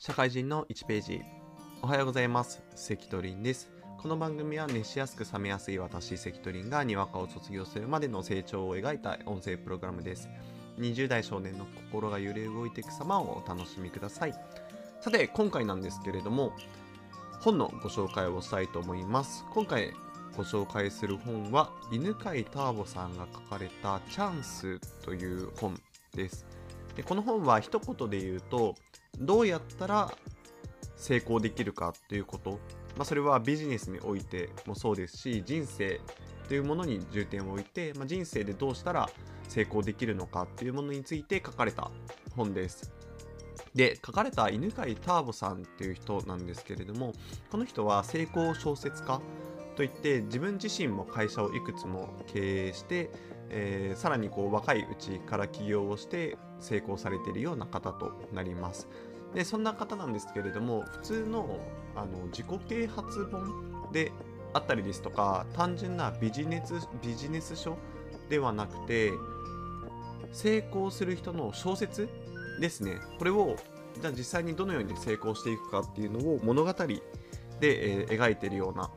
社会人の1ページ。おはようございます。関取です。この番組は熱しやすく冷めやすい私関取がにわかを卒業するまでの成長を描いた音声プログラムです。20代少年の心が揺れ動いていく様をお楽しみください。さて今回なんですけれども本のご紹介をしたいと思います。今回ご紹介する本は犬飼ターボさんが書かれた「チャンス」という本です。でこの本は一言で言うとどうやったら成功できるかということ、まあ、それはビジネスにおいてもそうですし人生というものに重点を置いて、まあ、人生でどうしたら成功できるのかっていうものについて書かれた本です。で書かれた犬飼ターボさんっていう人なんですけれどもこの人は成功小説家といって自分自身も会社をいくつも経営して、えー、さらにこう若いうちから起業をして成功されているような方となります。でそんな方なんですけれども普通のあの自己啓発本であったりですとか単純なビジネスビジネス書ではなくて成功する人の小説ですねこれをじゃあ実際にどのように成功していくかっていうのを物語で、えー、描いているような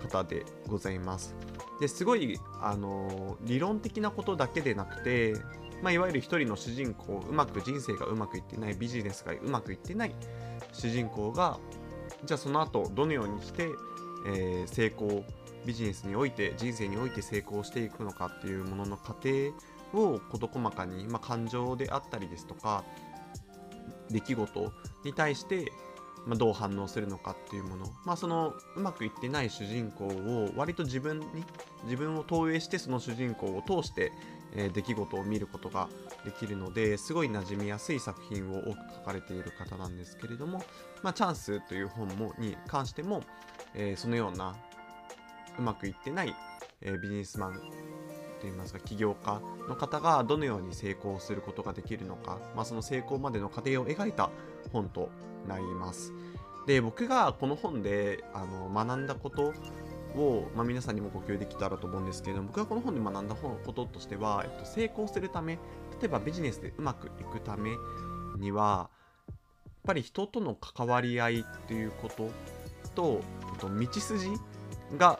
方でございます。ですごい、あの、理論的なことだけでなくて、まあ、いわゆる一人の主人公うまく人生がうまくいってないビジネスがうまくいってない主人公がじゃあその後どのようにして、えー、成功ビジネスにおいて人生において成功していくのかっていうものの過程を事細かに、まあ、感情であったりですとか出来事に対してまあ、どう反応するのかっていうもの、まあ、そのうまくいってない主人公を割と自分に自分を投影してその主人公を通して、えー、出来事を見ることができるのですごい馴染みやすい作品を多く書かれている方なんですけれども「まあ、チャンス」という本もに関しても、えー、そのようなうまくいってない、えー、ビジネスマンといいますか起業家の方がどのように成功することができるのか、まあ、その成功までの過程を描いた本となります。で僕がこの本であの学んだことを、まあ、皆さんにもご共有できたらと思うんですけれども僕がこの本で学んだこととしては、えっと、成功するため例えばビジネスでうまくいくためにはやっぱり人との関わり合いっていうことと、えっと、道筋が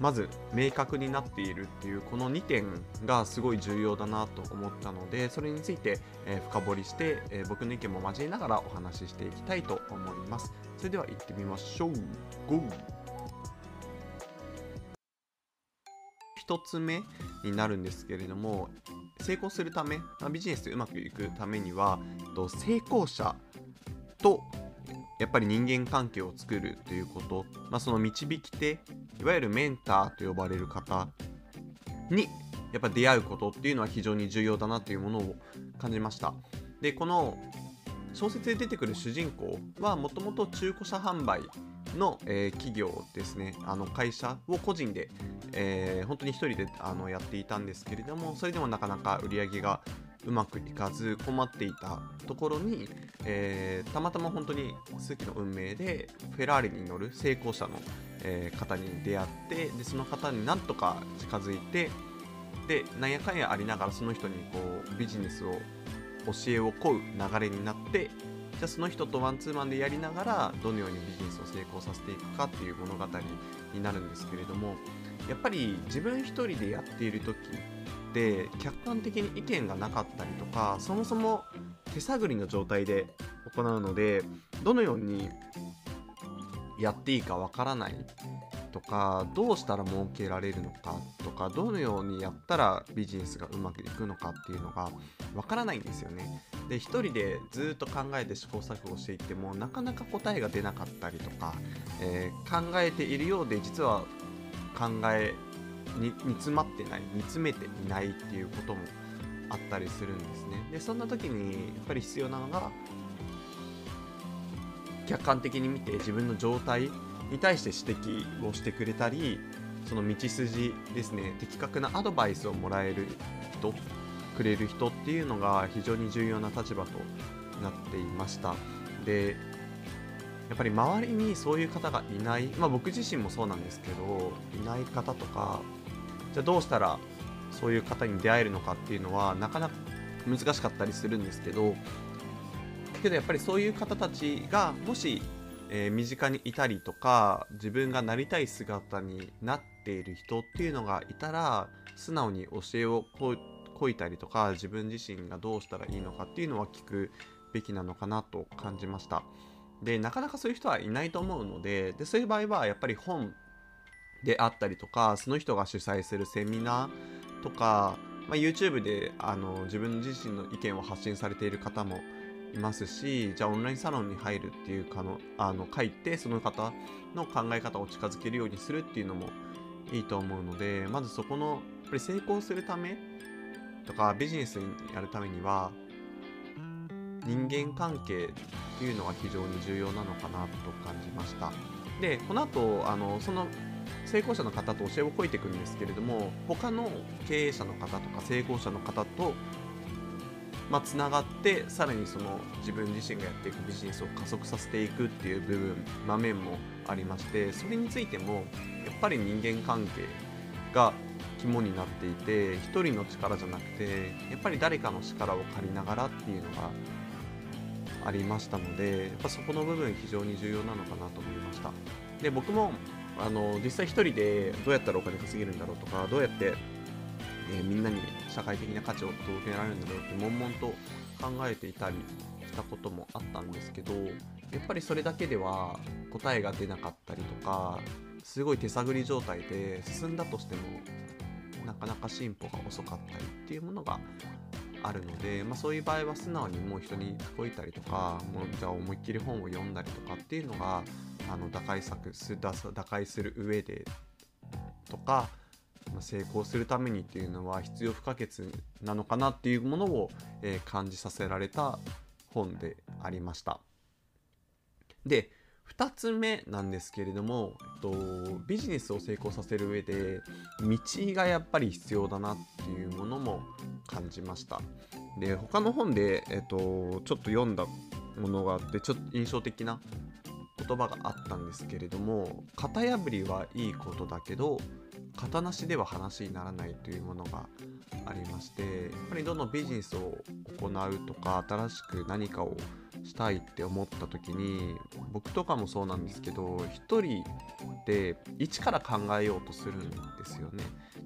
まず明確になっているっていうこの2点がすごい重要だなと思ったのでそれについて、え深掘りして、え僕の意見も交えながらお話ししていきたいと思いますそれでは行ってみましょう GO! 1つ目になるんですけれども成功するためビジネスでうまくいくためには成功者とやっぱり人間関係を作るということ、まあ、その導き手いわゆるメンターと呼ばれる方にやっぱ出会うことっていうのは非常に重要だなというものを感じました。でこの小説で出てくる主人公はもともと中古車販売の、えー、企業ですね。あの会社を個人で、えー、本当に1人であのやっていたんですけれどもそれでもなかなか売り上げがうまくいかず困っていたところに、えー、たまたま本当に数奇の運命でフェラーリに乗る成功者の、えー、方に出会ってでその方になんとか近づいてでなんやかんやありながらその人にこうビジネスを教えを請う流れになってじゃあその人とワンツーマンでやりながらどのようにビジネスを成功させていくかっていう物語になるんですけれどもやっぱり自分一人でやっている時って客観的に意見がなかったりとかそもそも手探りの状態で行うのでどのようにやっていいかわからないとかどうしたら儲けられるのかとかどのようにやったらビジネスがうまくいくのかっていうのがわからないんですよね。で一人でずっと考えて試行錯誤していってもなかなか答えが出なかったりとか、えー、考えているようで実は考え煮詰まってない煮詰めていないっていうこともあったりするんですね。でそんな時にやっぱり必要なのが客観的に見て自分の状態に対して指摘をしてくれたりその道筋ですね的確なアドバイスをもらえる人くれる人っていうのが非常に重要な立場となっていました。でやっぱり周りにそういう方がいない、まあ、僕自身もそうなんですけどいない方とかじゃあどうしたらそういう方に出会えるのかっていうのはなかなか難しかったりするんですけどけどやっぱりそういう方たちがもし、えー身近にいたりとか自分がなりたい姿になっている人っていうのがいたら素直に教えをここいたりとか自分自身がどうしたらいいのかっていうのは聞くべきなのかなと感じました。でなかなかそういう人はいないと思うのででそういう場合はやっぱり本であったりとかその人が主催するセミナーとか、まあ、YouTube であの自分自身の意見を発信されている方もいますしじゃあオンラインサロンに入るっていうかのあの書いてその方の考え方を近づけるようにするっていうのもいいと思うのでまずそこのやっぱり成功するためとかビジネスにやるためには人間関係っていうのが非常に重要なのかなと感じました。でこの後あのその成功者の方と教えをこいていくんですけれども他の経営者の方とか成功者の方とまあ、つながってさらにその自分自身がやっていくビジネスを加速させていくっていう部分場面もありましてそれについてもやっぱり人間関係が肝になっていて一人の力じゃなくてやっぱり誰かの力を借りながらっていうのがありましたのでやっぱそこの部分非常に重要なのかなと思いました。で僕もあの実際一人でどうやったらお金稼げるんだろうとかどうやってえーみんなに社会的な価値を届けられるんだろうって悶々と考えていたりしたこともあったんですけどやっぱりそれだけでは答えが出なかったりとかすごい手探り状態で進んだとしてもなかなか進歩が遅かったりっていうものがあるので、まあ、そういう場合は素直にもう人に解いたりとかもうじゃあ思いっきり本を読んだりとかっていうのがあの打開策す打打開する上でとかまあ成功するためにっていうのは必要不可欠なのかなっていうものを、えー感じさせられた本でありました。で2つ目なんですけれども、えっと、ビジネスを成功させる上で道がやっぱり必要だなっていうものも感じました。で他の本で、えっと、ちょっと読んだものがあってちょっと印象的な言葉があったんですけれども型破りはいいことだけど型なしでは話にならないというものがありましてやっぱりどのビジネスを行うとか新しく何かをしたいって思った時に僕とかもそうなんですけど一人で一から考えようとするんですよね。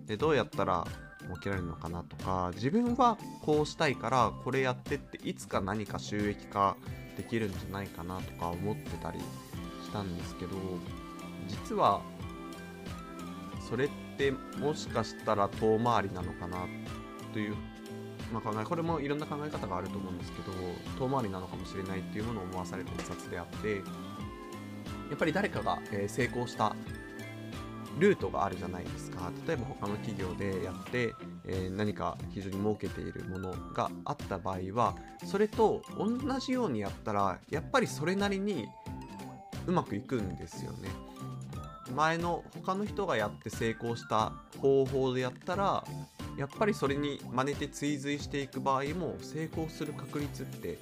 でどうやったら儲けられるのかなとか自分はこうしたいからこれやってっていつか何か収益化できるんじゃないかなとか思ってたりしたんですけど実はそれってもしかしたら遠回りなのかなという、まあ、考えこれもいろんな考え方があると思うんですけど遠回りなのかもしれないっていうものを思わされる一冊であってやっぱり誰かが、成功したルートがあるじゃないですか。例えば他の企業でやって、えー何か非常に儲けているものがあった場合はそれと同じようにやったらやっぱりそれなりにうまくいくんですよね。前の他の人がやって成功した方法でやったらやっぱりそれに真似て追随していく場合も成功する確率って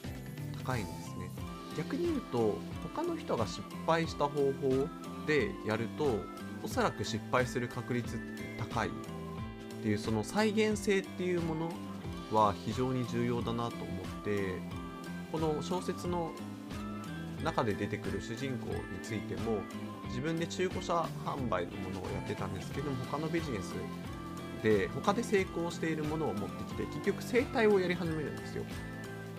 高いんですね。逆に言うと他の人が失敗した方法でやるとおそらく失敗する確率って高い。っていうその再現性っていうものは非常に重要だなと思ってこの小説の中で出てくる主人公についても自分で中古車販売のものをやってたんですけども他のビジネスで他で成功しているものを持ってきて結局整体をやり始めるんですよ。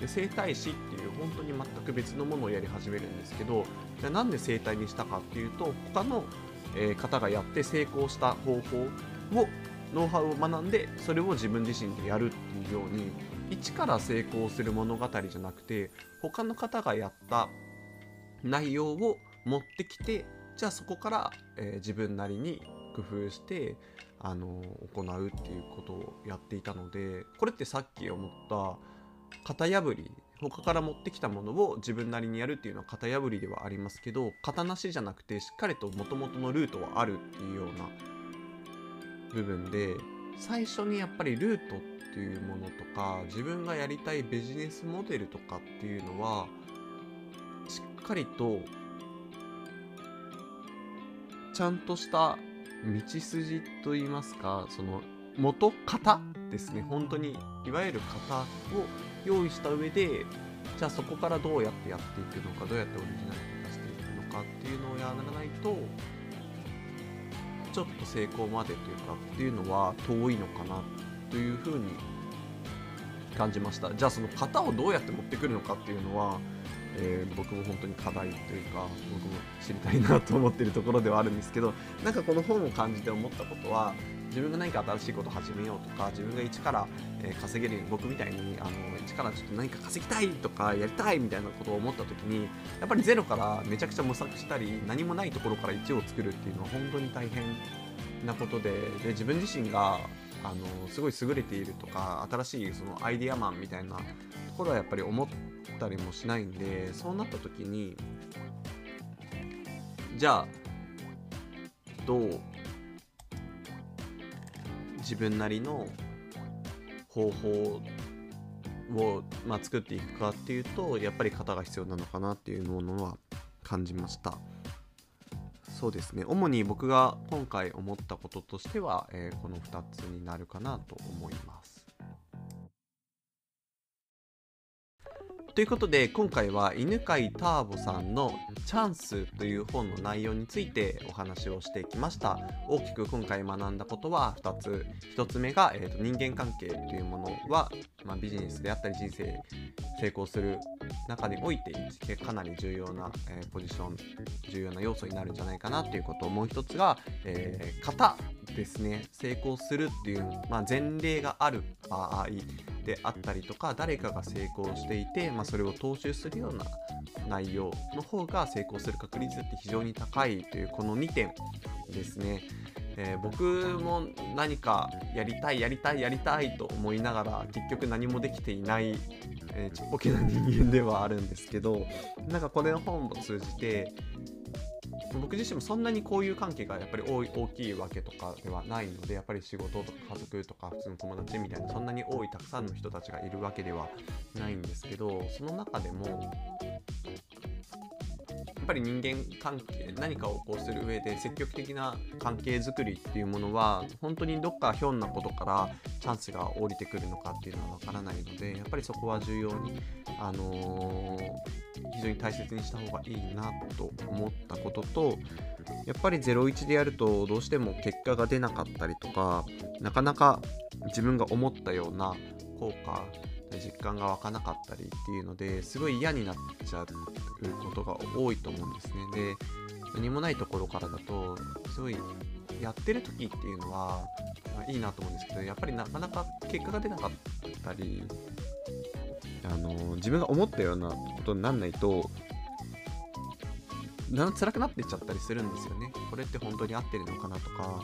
で整体師っていう本当に全く別のものをやり始めるんですけどじゃあなんで整体にしたかっていうと他の、方がやって成功した方法をノウハウを学んでそれを自分自身でやるっていうように一から成功する物語じゃなくて他の方がやった内容を持ってきてじゃあそこから、えー自分なりに工夫してあの行うっていうことをやっていたのでこれってさっき思った型破り他から持ってきたものを自分なりにやるっていうのは型破りではありますけど型なしじゃなくてしっかりと元々のルートはあるっていうような部分で最初にやっぱりルートっていうものとか自分がやりたいビジネスモデルとかっていうのはしっかりとちゃんとした道筋といいますかその元型ですね。本当にいわゆる型を用意した上でじゃあそこからどうやってやっていくのかどうやってオリジナリティ出していくのかっていうのをやらないとちょっと成功までというかっていうのは遠いのかなというふうに感じました。じゃあその型をどうやって持ってくるのかっていうのは、えー、僕も本当に課題というか僕も知りたいなと思ってるところではあるんですけどなんかこの本を感じて思ったことは自分が何か新しいことを始めようとか自分が一から、え稼げる僕みたいにあの一からちょっと何か稼ぎたいとかやりたいみたいなことを思った時にやっぱりゼロからめちゃくちゃ模索したり何もないところから1を作るっていうのは本当に大変なことでで自分自身があのすごい優れているとか新しいそのアイデアマンみたいなところはやっぱり思ったりもしないんでそうなった時にじゃあどう自分なりの方法を、まあ、作っていくかっていうとやっぱり型が必要なのかなっていうものは感じました。そうですね。主に僕が今回思ったこととしては、えー、この2つになるかなと思います。ということで今回は犬飼ターボさんの「チャンス」という本の内容についてお話をしてきました。大きく今回学んだことは2つ。1つ目が、えーと、人間関係というものは、まあ、ビジネスであったり人生成功する中においてかなり重要な、えー、ポジション重要な要素になるんじゃないかなということもう1つが、えー、型ですね。成功するっていう、まあ、前例がある場合であったりとか誰かが成功していて、ま、それを踏襲するような内容の方が成功する確率って非常に高いというこの2点ですね。えー、僕も何かやりたいやりたいやりたいと思いながら結局何もできていない、えー、ちっぽけな人間ではあるんですけどなんかこれの本を通じて僕自身もそんなに交友関係がやっぱり大きいわけとかではないのでやっぱり仕事とか家族とか普通の友達みたいなそんなに多いたくさんの人たちがいるわけではないんですけどその中でもやっぱり人間関係何かをこうする上で積極的な関係づくりっていうものは本当にどっかひょんなことからチャンスが降りてくるのかっていうのはわからないのでやっぱりそこは重要に、あのー、非常に大切にした方がいいなと思ったこととやっぱり01でやるとどうしても結果が出なかったりとかなかなか自分が思ったような効果実感が湧かなかったりっていうのですごい嫌になっちゃうことが多いと思うんですね。で何もないところからだとすごいやってる時っていうのは、まあ、いいなと思うんですけどやっぱりなかなか結果が出なかったりあの自分が思ったようなことになんないとだんだん辛くなってっちゃったりするんですよね。これって本当に合ってるのかなとか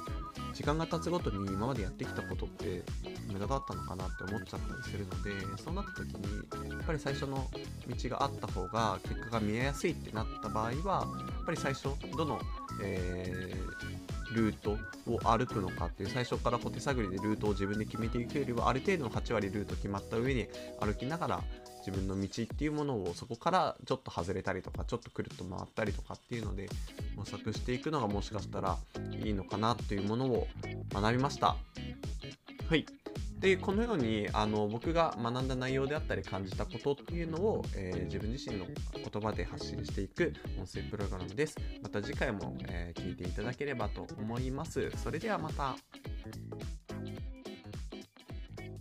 時間が経つごとに今までやってきたことって無駄だったのかなって思っちゃったりするのでそうなった時にやっぱり最初の道があった方が結果が見えやすいってなった場合はやっぱり最初どの、えー、ルートを歩くのかっていう最初から小手探りでルートを自分で決めていくよりはある程度の8割ルート決まった上に歩きながら自分の道っていうものをそこからちょっと外れたりとかちょっとくるっと回ったりとかっていうので模索していくのがもしかしたらいいのかなというものを学びましたはいでこのようにあの僕が学んだ内容であったり感じたことっていうのを、えー、自分自身の言葉で発信していく音声プログラムです。また次回も、えー、聞いていただければと思います。それではまた。